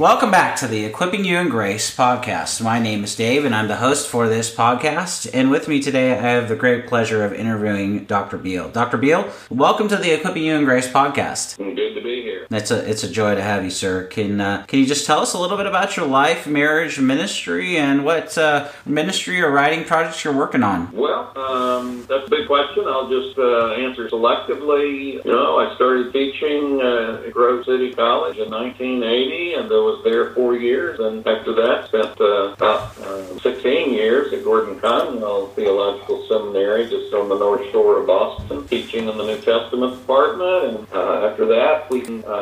Welcome back to the Equipping You in Grace podcast. My name is Dave, and I'm the host for this podcast. And with me today, I have the great pleasure of interviewing Dr. Beale. Dr. Beale, welcome to the Equipping You in Grace podcast. Good to be here. It's a it's a joy to have you, sir. Can uh, can you just tell us a little bit about your life, marriage, ministry, and what uh, ministry or writing projects you're working on? Well, um, that's a big question. I'll just uh, answer selectively. You know, I started teaching uh, at Grove City College in 1980, and I was there four years, and after that, spent uh, about uh, 16 years at Gordon Conwell Theological Seminary, just on the North Shore of Boston, teaching in the New Testament department. And after that, we uh,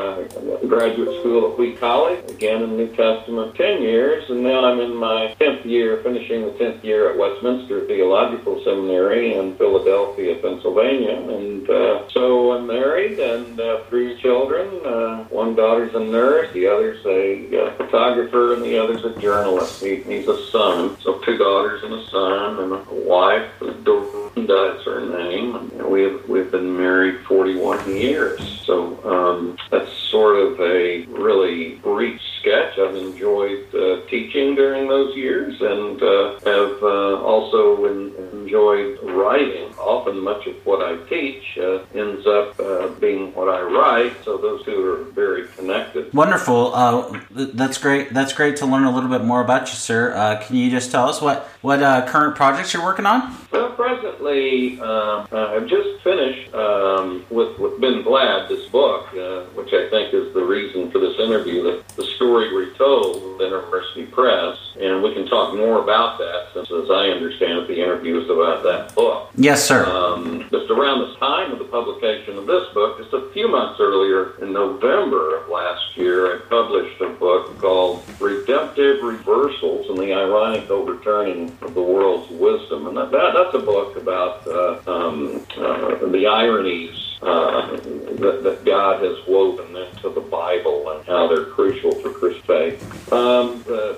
graduate school at Wheaton College, again in New Testament, 10 years, and now I'm in my 10th year, finishing the 10th year at Westminster Theological Seminary in Philadelphia, Pennsylvania. And uh, so I'm married and uh, three children. Uh, one daughter's a nurse, the other's a uh, photographer, and the other's a journalist. He, he's a son. So two daughters and a son, and a wife, Dorinda is her name. We've, we've been married 41 years. So um, that's sort of a really brief sketch. I've enjoyed uh, teaching during those years and uh, have uh, also in, enjoyed writing. Often, much of what I teach uh, ends up uh, being what I write, so those two are very connected. Wonderful. Uh, that's great. That's great to learn a little bit more about you, sir. can you just tell us what what current projects you're working on? Well, presently, I've just finished um, with with Ben Gladd this book, which I think is the reason for this interview. The, the story retold with InterVarsity Press, and we can talk more about that since, as I understand it, the interview is about that book. Yes, sir. Um, just around the time of the publication of this book, just a few months earlier, in November of last year, I published a book called Redemptive Reversals and the Ironic Overturning of the World's Wisdom. And that, that that's a book about uh, um, uh, the ironies uh, that, that, God has woven into the Bible and how they're crucial for Christian faith. Um, uh,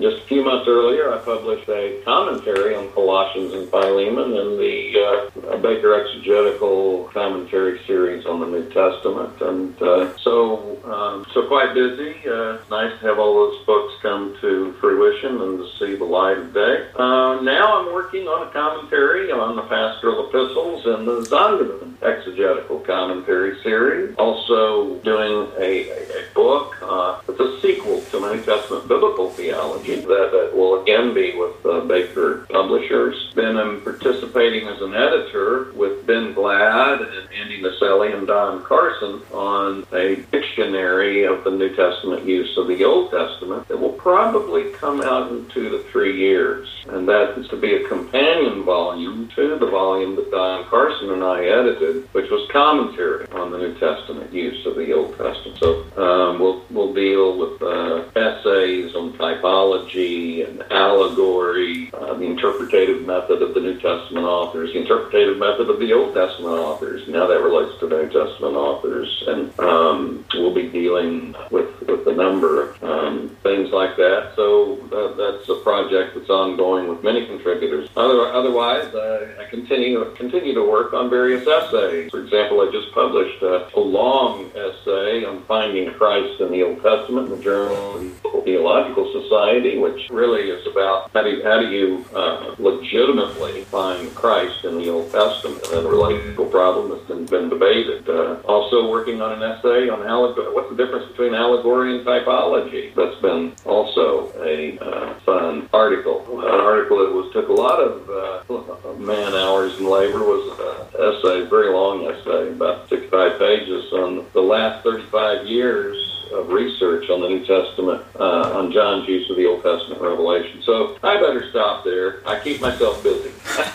just a few months earlier, I published a commentary on Colossians and Philemon in the uh, Baker Exegetical Commentary series on the New Testament. And uh, so, um, so quite busy. Uh, nice to have all those books come to fruition and to see the light of day. Uh, now I'm working on a commentary on the pastoral epistles and the Zondervan Exegetical Commentary series. Also doing a, a, a book. Uh, it's a sequel to my New Testament biblical theology that, that will again be with uh, Baker Publishers. Then I'm participating as an editor with Ben Gladd and Andy Naselli and Don Carson on a dictionary of the New Testament use of the Old Testament that will probably come out in two to three years. And that is to be a companion volume to the volume that Don Carson and I edited, which was commentary on the New Testament use of the Old Testament. So um, we'll, we'll deal with uh, essays on typology and allegory, uh, the interpretative method of the New Testament authors, the interpretative method of the Old Testament authors, and how that relates to the New Testament authors. And um, we'll be dealing with, with a number of um, things like that. So uh, that's a project that's ongoing with many contributors. Other, otherwise, I continue continue to work on various essays. For example, I just published a, a long essay on finding Christ in the Old Testament in the Journal of Theological Society, which really is about how do you, how do you uh, legitimately find Christ in the Old Testament, and a relational problem that's been, been debated. Uh, also working on an essay on allegory. What's the difference between allegory and typology? That's been also a uh, fun article. An article that was took a lot of uh, man hours and labor was an essay, very long essay, about 65 pages on the last 35 years of research on the New Testament, uh, on John's use of the Old Testament revelation. So I better stop there. I keep myself busy.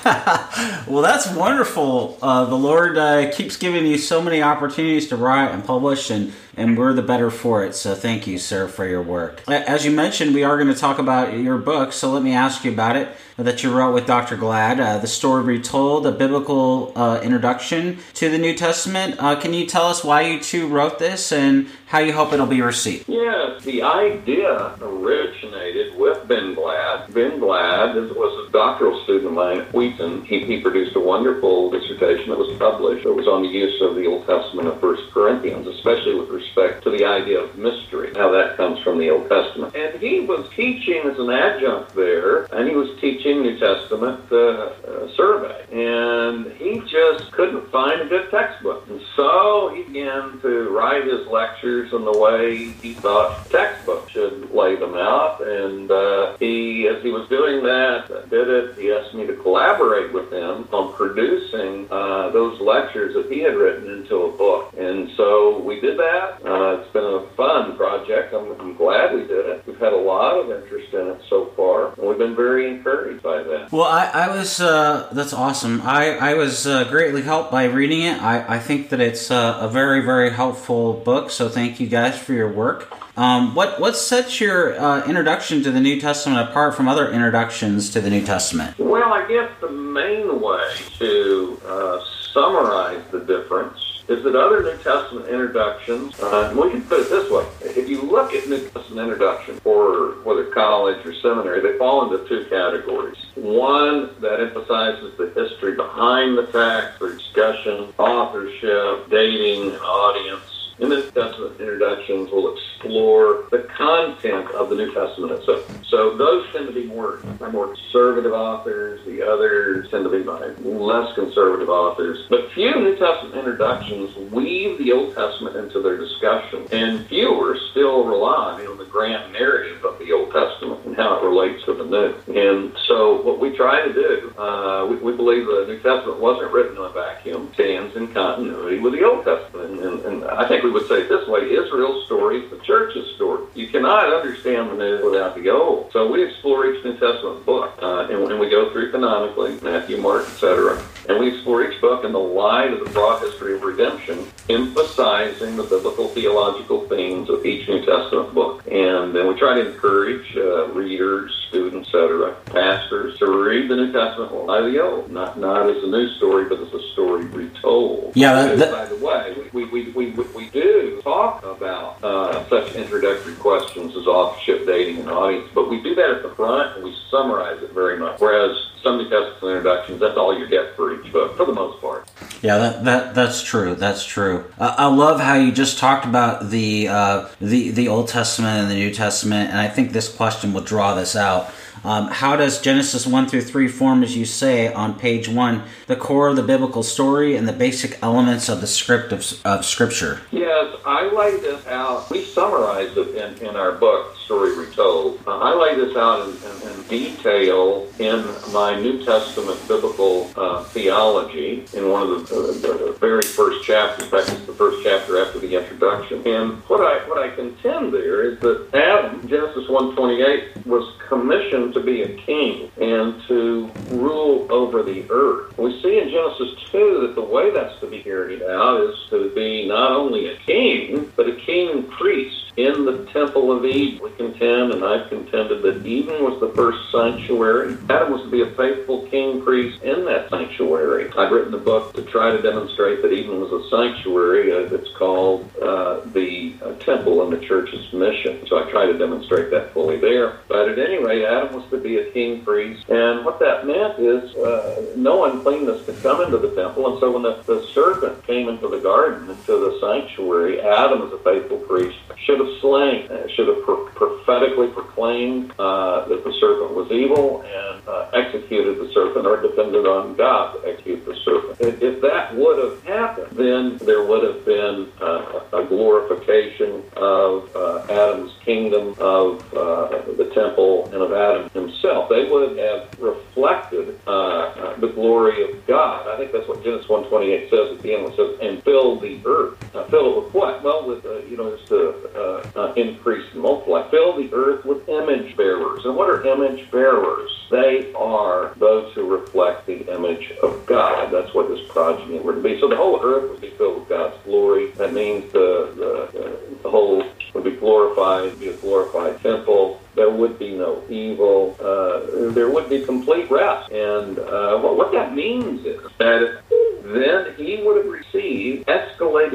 well, that's wonderful. Uh, the Lord uh, keeps giving you so many opportunities to write and publish, and, and we're the better for it. So thank you, sir, for your work. As you mentioned, we are going to talk about your book, so let me ask you about it that you wrote with Dr. Gladd, uh, The Story Retold, a biblical uh, introduction to the New Testament. Uh, can you tell us why you two wrote this and how you hope it'll be received? Yes, the idea originated with Ben Gladd. Ben Gladd was a doctoral student of mine at Wheaton. He, he produced a wonderful dissertation that was published. It was on the use of the Old Testament of First Corinthians, especially with respect to the idea of mystery, how that comes from the Old Testament. And he was teaching as an adjunct there, and he was teaching New Testament uh, uh, survey, and he just couldn't find a good textbook. And so he began to write his lectures in the way he thought textbooks should lay them out. And uh, he, as he was doing that, did it. He asked me to collaborate with him on producing uh, those lectures that he had written into a book. And so we did that. Uh, it's been a fun project. I'm, I'm glad we did it. We've had a lot of interest in it so far, and we've been very encouraged by that. Well, I, I was, uh, that's awesome. I, I was uh, greatly helped by reading it. I, I think that it's uh, a very, very helpful book, so thank you guys for your work. Um, what what sets your uh, introduction to the New Testament apart from other introductions to the New Testament? Well, I guess the main way to uh, summarize the difference is that other New Testament introductions, uh, we can put it this way, if you look at New Testament introduction, or whether college or seminary, they fall into two categories. One that emphasizes the history behind the text, the discussion, authorship, dating, audience, in the New Testament introductions will explore the content of the New Testament itself. So those tend to be more by more conservative authors. The others tend to be by less conservative authors. But few New Testament introductions weave the Old Testament into their discussion, and fewer still rely on the grand narrative of the Old Testament and how it relates to the New. And so what we try to do, uh, we, we, believe the New Testament wasn't written in a vacuum, stands in continuity with the Old Testament, and, and I think we would say this way Israel's story is the church's story. You cannot understand the New without the Old. So we explore each New Testament book, uh, and, and we go through canonically, Matthew, Mark, etc. And we explore each book in the light of the broad history of redemption, emphasizing the biblical theological themes of each New Testament book. And then we try to encourage uh, readers, students, etc., pastors to read the New Testament in light of the Old, not not as a new story, but as a story retold. Yeah. That, that, by the way, we, we, we, we, we do talk about uh, such introductory questions as authorship, dating, and audience, but we do that at the front and we summarize it very much. Whereas some New Testament introductions, that's all you get for for the most part. Yeah, that, that that's true. That's true. Uh, I love how you just talked about the uh, the the Old Testament and the New Testament, and I think this question will draw this out. Um, how does Genesis 1 through 3 form, as you say on page 1, the core of the biblical story and the basic elements of the script of, of Scripture? Yes, I lay this out. We summarize it in, in our book, Story Retold. Uh, I lay this out in, in, in, detail in my New Testament biblical uh, theology in one of the, the, very first chapters. In fact, it's the first chapter after the introduction. And what I what I contend there is that Adam, Genesis 1:28, was commissioned to be a king and to rule over the earth. We see in Genesis 2 that the way that's to be carried out is to be not only a king, but a king priest in the Temple of Eden. We contend, and I've contended, that Eden was the first sanctuary. Adam was to be a faithful king priest in that sanctuary. I've written a book to try to demonstrate that Eden was a sanctuary. Uh, it's called uh, The uh, Temple and the Church's Mission. So I try to demonstrate that fully there. But at any rate, Adam was to be a king priest. And what that meant is uh, no uncleanness could come into the temple. And so when the, the serpent came into the garden, into the sanctuary, Adam, as a faithful priest, should have have slain, uh, should have pro- prophetically proclaimed uh, that the serpent was evil and uh, executed the serpent or depended on God to execute the serpent. If, if that would have happened, then there would have been uh, a glorification of uh, Adam's kingdom, of uh, the temple, and of Adam himself. They would have reflected the glory of God. I think that's what Genesis 1:28 says at the end. It says, "And fill the earth." fill it with what? Well, with you know, just to uh, increase and multiply. Fill the earth with image bearers. And what are image bearers? They are those who reflect the image of God. That's what this progeny were to be. So the whole earth would be filled with God's glory. That means the, the, the whole would be glorified, be a glorified temple there would be no evil. Uh, there would be complete rest. And uh, what, what that means is that then he would have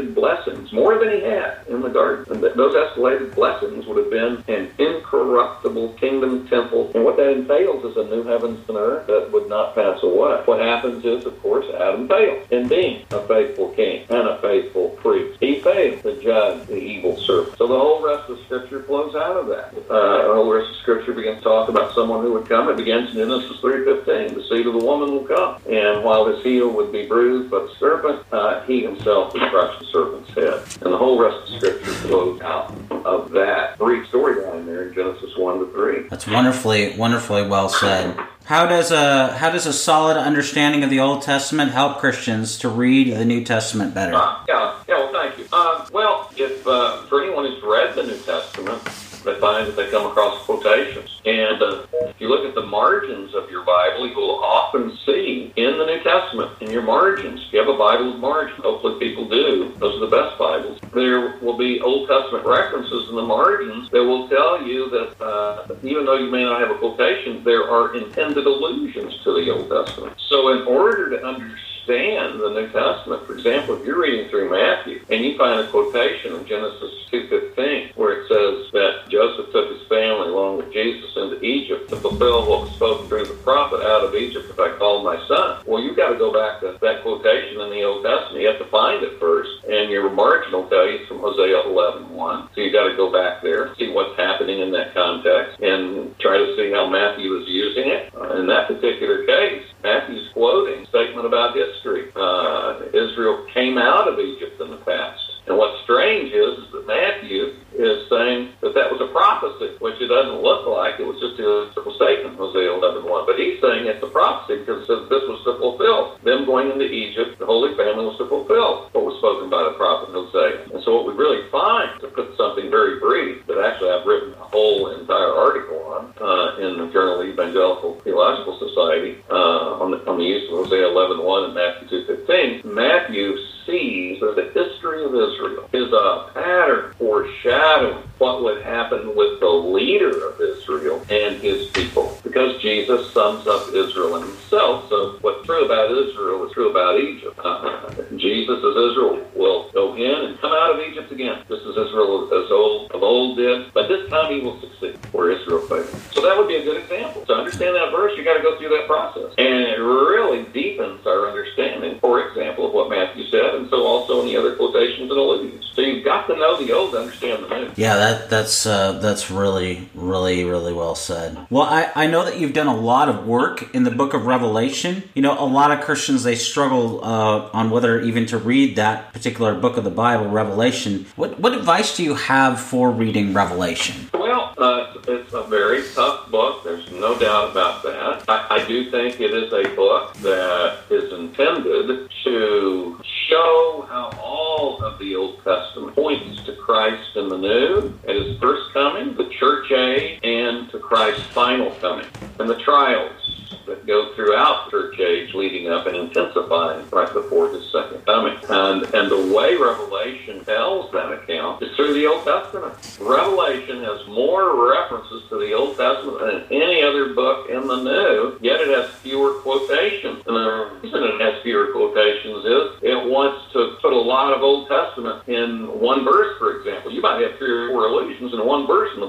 escalated blessings, more than he had in the garden. And those escalated blessings would have been an incorruptible kingdom temple. And what that entails is a new heavens and earth that would not pass away. What happens is, of course, Adam failed in being a faithful king and a faithful priest. He failed to judge the evil servant. So the whole rest of Scripture flows out of that. Uh, the whole rest of Scripture begins to talk about someone who would come. It begins in Genesis 3.15. The seed of the woman will come. And while his heel would be bruised by the serpent, uh, he himself would crush the serpent's head. And the whole rest of Scripture flows out of that brief storyline there in Genesis 1 to 3. That's wonderfully, wonderfully well said. How does a how does a solid understanding of the Old Testament help Christians to read the New Testament better? Uh, yeah, yeah. Well, thank you. Uh, well, if uh, for anyone who's read the New Testament, they find that they come across quotations, and uh, if you look at the margins of your Bible, you will often see in the New Testament in your margins. If you have a Bible with margins, hopefully people do. Those are the best Bibles. There will be Old Testament references in the margins that will tell you that uh, even though you may not have a quotation, there are intended allusions to the Old Testament. So, in order to understand the New Testament, for example, if you're reading through Matthew and you find a quotation in Genesis 2:15 where it says that Joseph took his family along with Jesus into Egypt to fulfill what was spoken through the prophet, "Out of Egypt have I called my son." Well, you've got to go back to that quotation in the Old Testament. You have to find it first, and your margin will tell you it's from Hosea 11:1. So you got to go back there, see what's happening in that context, and try to see how Matthew is using it. Uh, in that particular case, Matthew's quoting a statement about history. Uh, Israel came out of Egypt in the past. And what's strange is, is that Matthew is saying that that was a prophecy, which it doesn't look like. It was just a simple statement, Hosea 11.1. But he's saying it's a prophecy because it says this was to fulfill. Them going into Egypt, the Holy Family was to fulfill what was spoken by the prophet Hosea. And so what we really find, to put something very brief, that actually I've written a whole entire article on uh, in the Journal of Evangelical Theological Society uh, on, the, on the use of Hosea 11.1 and Matthew 2.15, Matthew sees that the history of Israel is a pattern foreshadowing what would happen with the leader of Israel and his people. Because Jesus sums up Israel in himself, so what's true about Israel is true about Egypt. Uh, Jesus as Israel will go in and come out of Egypt again, just as Israel as old of old did. But this time he will succeed where Israel failed. So that would be a good example. To understand that verse, you got to go through that process. And it really deepens our understanding, for example, of what Matthew said, and so also in the other quotations and allusions. So you've got to know the old to understand the new. Yeah, that that's uh, that's really, really, really well said. Well, I, I know that you've done a lot of work in the book of Revelation. You know, a lot of Christians they struggle uh, on whether even to read that particular book of the Bible, Revelation. What what advice do you have for reading Revelation? Well, uh, it's a very tough book. There's no doubt about that. I, I do think it is a book that is intended to show how all of the Old Testament points to Christ in the New, at His first coming, the church age, and to Christ's final coming, and the trials that go throughout the church age leading up and intensifying right before his second coming. And and the way Revelation tells that account is through the Old Testament. Revelation has more references to the Old Testament than any other book in the New, yet it has fewer quotations. And the reason it has fewer quotations is it wants to put a lot of Old Testament in one verse, for example. You might have three or four allusions in one verse in the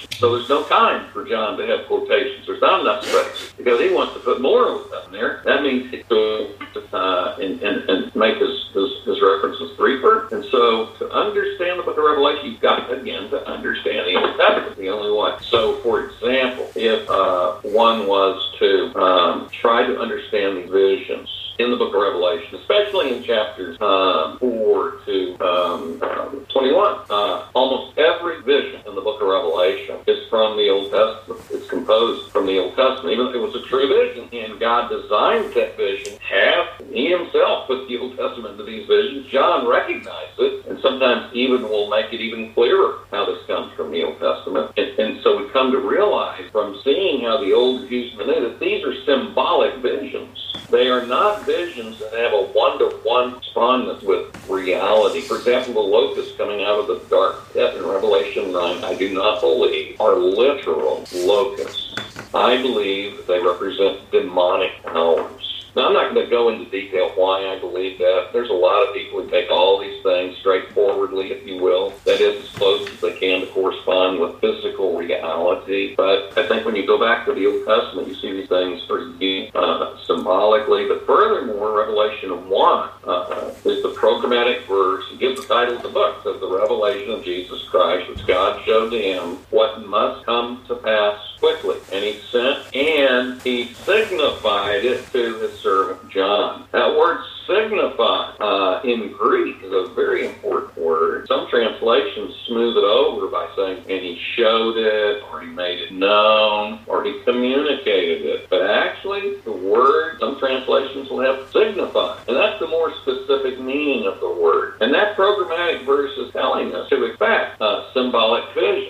book. So there's no time for John to have quotations. There's not enough space because he wants to put more of them there. That means to uh, and, and, and make his, his, his references briefer. And so to understand the book of Revelation, you've got, again, to understand the Old Testament, the only way. So, for example, if uh, one was to um, try to understand the visions in the book of Revelation, especially in chapters uh, 4 to um, uh, 21. Uh, almost every vision in the book of Revelation is from the Old Testament. It's composed from the Old Testament, even if it was a true vision. And God designed that vision, have He Himself put the Old Testament into these visions. John recognized it, and sometimes even will make it even clearer how this comes from the Old Testament. And, and so we come to realize from seeing how the Old is used in the New that these are symbolic visions They are not visions that have a one-to-one correspondence with reality. For example, the locusts coming out of the dark pit in Revelation 9, I do not believe are literal locusts. I believe they represent demonic powers. Now, I'm not going to go into detail why I believe that. There's a lot of people who take all these things straightforwardly, if you will. That is as close as they can to correspond with physical reality. But I think when you go back to the Old Testament, you see these things used uh, symbolically. But furthermore, Revelation 1 uh, is the programmatic verse. It gives the title of the book. Says the revelation of Jesus Christ, which God showed to him what must come to pass quickly. And he sent and he signified it to his servant John. That word signify uh, in Greek is a very important word. Some translations smooth it over by saying, and he showed it, or he made it known, or he communicated it. But actually, the word, some translations will have signify. And that's the more specific meaning of the word. And that programmatic verse is telling us to expect uh, symbolic visions.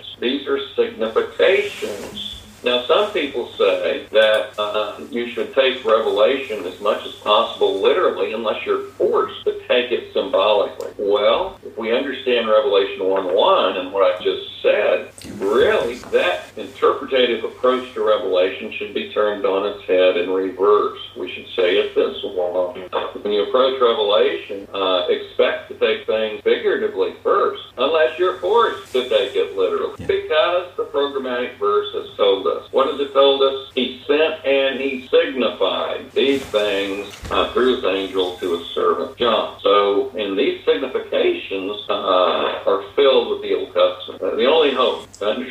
Should take Revelation as much as possible literally unless you're forced to take it symbolically. Well, if we understand Revelation 1 1 and what I just said, really that interpretative approach to Revelation should be turned on its head and reversed. We should say it this way. When you approach Revelation, uh, expect to take things figuratively first, unless you're forced to take it literally. Because the programmatic verse has told us us. What has it told us? He sent and he signified these things uh, through his angel to his servant John. So, in these significations uh, are filled with the Old Testament. Uh, the only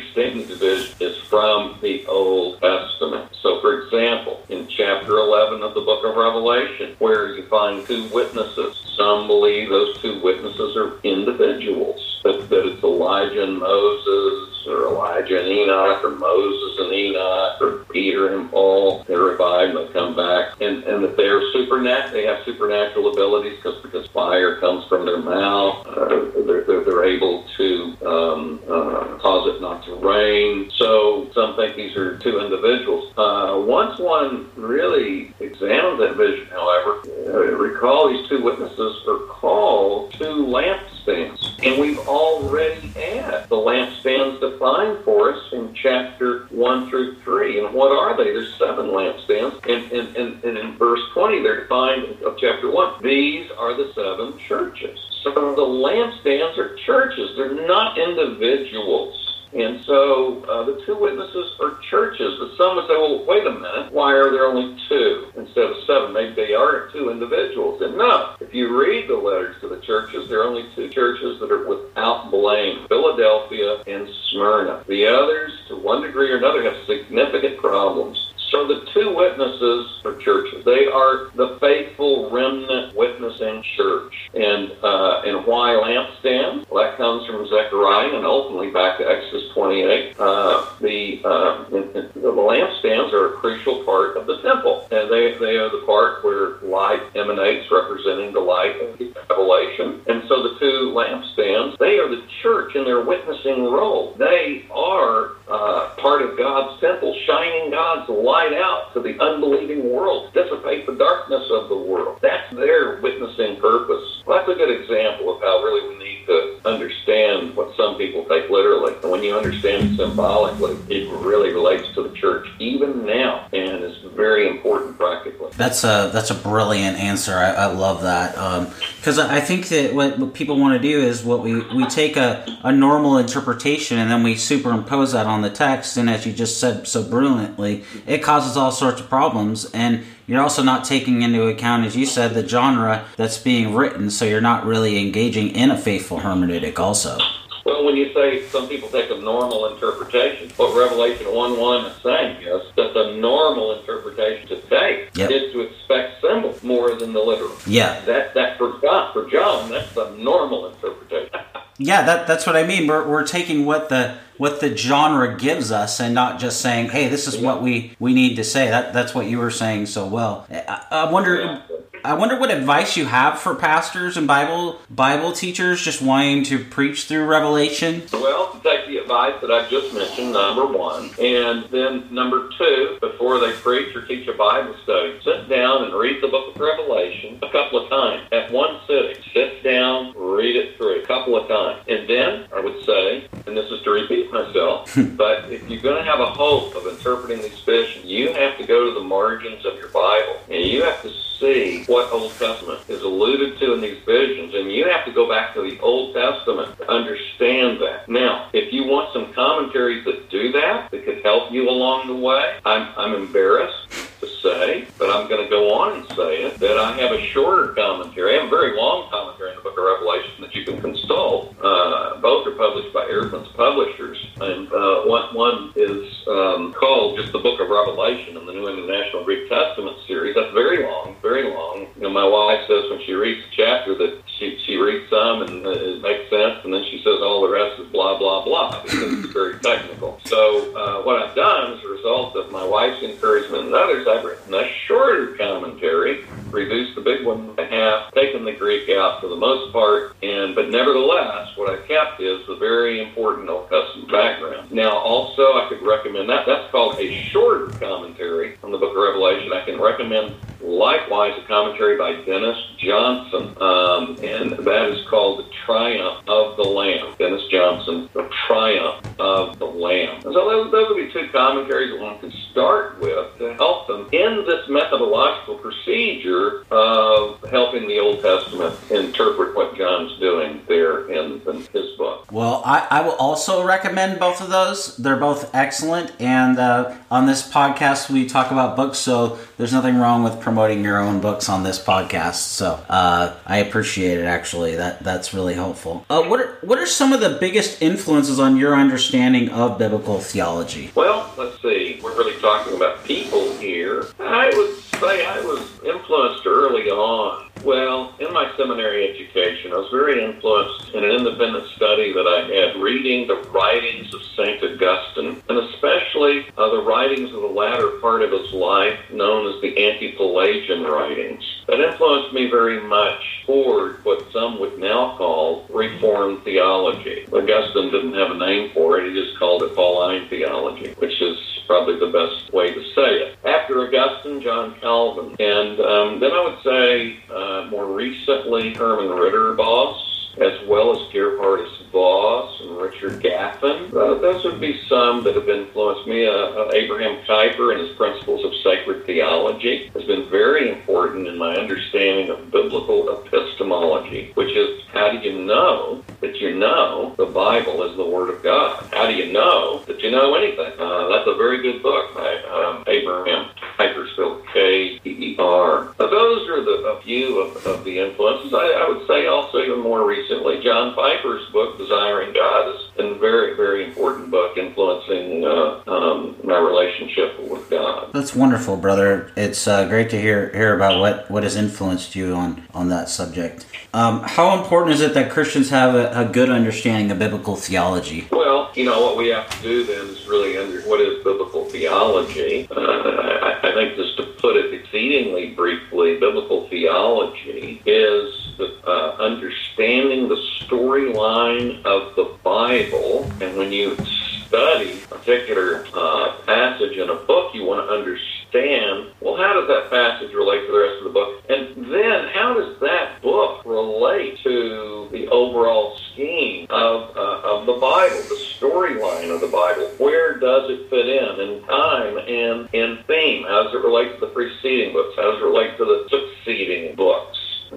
understand division is from the Old Testament. So, for example, in chapter 11 of the book of Revelation, where you find two witnesses, some believe those two witnesses are individuals, that, that it's Elijah and Moses Elijah and Enoch, or Moses and Enoch, or Peter and Paul. They're revived and they come back, and and that they're supernatural. They have supernatural abilities because because fire comes from their mouth. Uh, they're, they're, they're able to um, uh, cause it not to rain. So some think these are two individuals. Uh, once one really examines that vision, however, uh, recall these two witnesses are called two lampstands, and we've already had the lampstands defined for us in chapter 1 through 3. And what are they? There's seven lampstands. And, and, and, and in verse 20, they're defined of chapter 1. These are the seven churches. So the lampstands are churches. They're not individuals. And so uh, the two witnesses are churches. But some would say, well, wait a minute, why are there only two instead of seven? Maybe they are two individuals. And no, you read the letters to the churches, there are only two churches that are without blame Philadelphia and Smyrna. The others, to one degree or another, have significant problems. So the two witnesses are churches. They are the faithful remnant witnessing church. And uh, and why lampstands? Well, that comes from Zechariah and ultimately back to Exodus 28. Uh, the uh, the lampstands are a crucial part of the temple, and they they are the part where light emanates, representing the light of the revelation. And so the two lampstands, they are the church in their witnessing role. They are uh, part of God's temple, shining God's light out to the unbelieving world, dissipate the darkness of the world. That's their witnessing purpose. Well, that's a good example of how really we need to understand what some people take literally. And when you understand it symbolically, it really relates to the church even now, and it's very important practically. That's a that's a brilliant answer. I, I love that because I think that what, what people want to do is what we we take a, a normal interpretation and then we superimpose that on the text, and as you just said so brilliantly, it causes all sorts of problems and you're also not taking into account, as you said, the genre that's being written, so you're not really engaging in a faithful hermeneutic also. When you say some people take a normal interpretation, what Revelation 1 1 is saying is that the normal interpretation to take yep. is to expect symbols more than the literal. Yeah. That, that for God, for John, that's the normal interpretation. yeah, that, that's what I mean. We're, we're taking what the what the genre gives us and not just saying, hey, this is what we, we need to say. That That's what you were saying so well. I, I wonder. I wonder what advice you have for pastors and Bible Bible teachers just wanting to preach through Revelation. Well, to take the advice that I've just mentioned, number one, and then number two, before they preach or teach a Bible study, sit down and read the book of Revelation a couple of times at one sitting. Sit down, read it through a couple of times, and then I would say, and this is to repeat myself, but if you're going to have a hope of interpreting these visions, you have to go to the margins of your Bible and you have to see what Old Testament is alluded to in these visions, and you have to go back to the Old Testament to understand that. Now, if you want some commentaries that do that, that could help you along the way, I'm, I'm embarrassed say, but I'm going to go on and say it, that I have a shorter commentary. I have a very long commentary in the book of Revelation that you can consult. Uh, both are published by Eerdmans Publishers, and uh, one, one is um, called just the book of Revelation in the New International Greek Testament series. That's very long, very long. You know, my wife says when she reads a chapter that she, she reads some and it makes sense, and then she says all the rest is blah, blah, blah, because it's very technical. So uh, what I've done as a result of my wife's encouragement and others, I've written a shorter commentary, reduced the big one to half, taken the Greek out for the most part, and but nevertheless, what I've kept is the very important Old Testament background. Now, also, I could recommend that. That's called a shorter commentary on the Book of Revelation. I can recommend likewise a commentary by Dennis Johnson, um, and that is called The Triumph of the Lamb. Dennis Johnson, The Triumph of the Lamb. And so those, those would be two commentaries that one could start with to help them in this methodological procedure of helping the Old Testament interpret what John's doing there in, in his book. Well, I, I will also recommend both of those. They're both excellent, and uh, on this podcast we talk about books, so there's nothing wrong with promoting your own books on this podcast. So uh, I appreciate it. Actually, that that's really helpful. Uh, what are, what are some of the biggest influences on your understanding of biblical theology? Well, let's see. We're really talking about people here. I would say I was influenced early on. Well, in my seminary education, I was very influenced in an independent study that I had reading the writings of St. Augustine, and especially uh, the writings of the latter part of his life, known as the Anti-Pelagian writings. That influenced me very much toward what some would now call Reformed theology. Augustine didn't have a name for it, he just called it Pauline theology, which is probably the best way to say it. After Augustine, John Calvin. And um, then I would say uh, more recently Herman Ridderbos, as well as Geerhardus Vos and Richard Gaffin. Uh, those would be some that have influenced me. Uh, uh, Abraham Kuyper and his Principles of Sacred Theology has been very important in my understanding of biblical epistemology, which is how do you know that you know the Bible is the Word of God? How do you know that you know anything? Uh, that's a very good book by um, Abraham Kuyper, spelled K-E-E-R. Uh, those are the, a few of, of the influences. I, I would say also even more recently, John Piper's book, Desiring God, has been a very, very important book influencing uh, um, my relationship with God. That's wonderful, brother. It's uh, great to hear hear about what, what has influenced you on, on that subject. Um, how important is it that Christians have a, a good understanding of biblical theology? Well, you know, what we have to do then is really under what is biblical theology. Uh, I, I think just to put it exceedingly briefly, biblical theology you study a particular uh, passage in a book, you want to understand, well, how does that passage relate to the rest of the book? And then how does that book relate to the overall scheme of, uh, of the Bible, the storyline of the Bible? Where does it fit in in time and in theme? How does it relate to the preceding books? How does it relate to the succeeding books?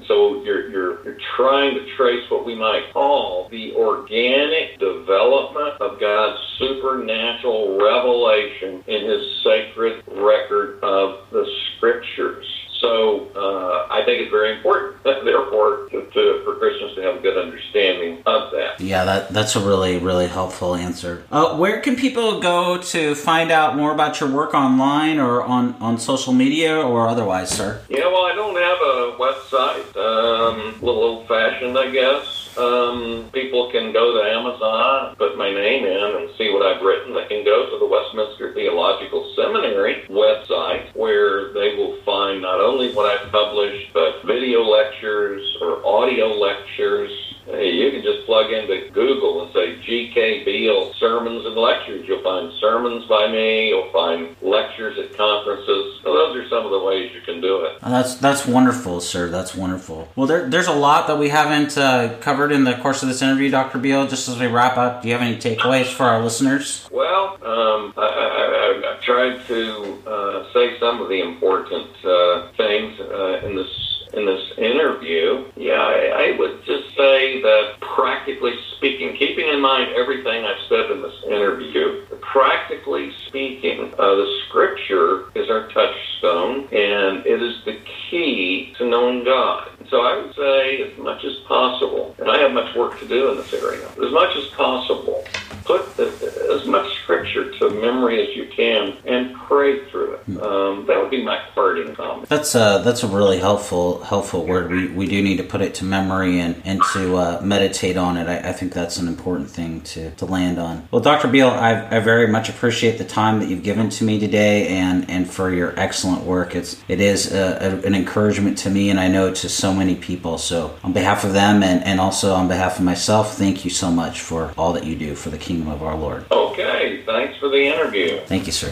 So you're, you're, you're trying to trace what we might call the organic development of God's supernatural revelation in his sacred record of the scriptures. So uh, I think it's very important, therefore, to, to, for Christians to have a good understanding of that. Yeah, that, that's a really, really helpful answer. Uh, where can people go to find out more about your work online or on, on social media or otherwise, sir? Yeah, well, I don't have a website. Um, a little old fashioned, I guess. Um, people can go to Amazon, put my name in, and see what I've written. They can go to the Westminster Theological Seminary website, where they will find not only what I've published but video lectures or audio lectures. Hey, you can just plug into Google and say G.K. Beale sermons and lectures. You'll find sermons by me. You'll find lectures at conferences. So those are some of the ways you can do it. Oh, that's that's wonderful, sir. That's wonderful. Well, there, there's a lot that we haven't uh, covered in the course of this interview, Dr. Beale. Just as we wrap up, do you have any takeaways for our listeners? Well, um, I, I, I, I've tried to uh, say some of the important uh, things uh, in this in this interview. Yeah, I, I would just say that practically speaking, keeping in mind everything I've said in this interview, practically speaking, uh, the scripture is our touchstone, and it is the key to knowing God. So I would say, as much as possible, and I have much work to do in this area, but as much as possible, put as much scripture to memory as you can and pray through it. Um, that would be my parting comment. That's a that's a really helpful helpful word. We, we do need to put it to memory and and to uh, meditate on it. I, I, think that's an important thing to, to land on. Well, Dr. Beale, I, I very much appreciate the time that you've given to me today and and for your excellent work. It's it is a, a, an encouragement to me and I know to so many people. So on behalf of them and, and also on behalf of myself, thank you so much for all that you do for the kingdom of our Lord. Okay, thanks for the interview. Thank you, sir.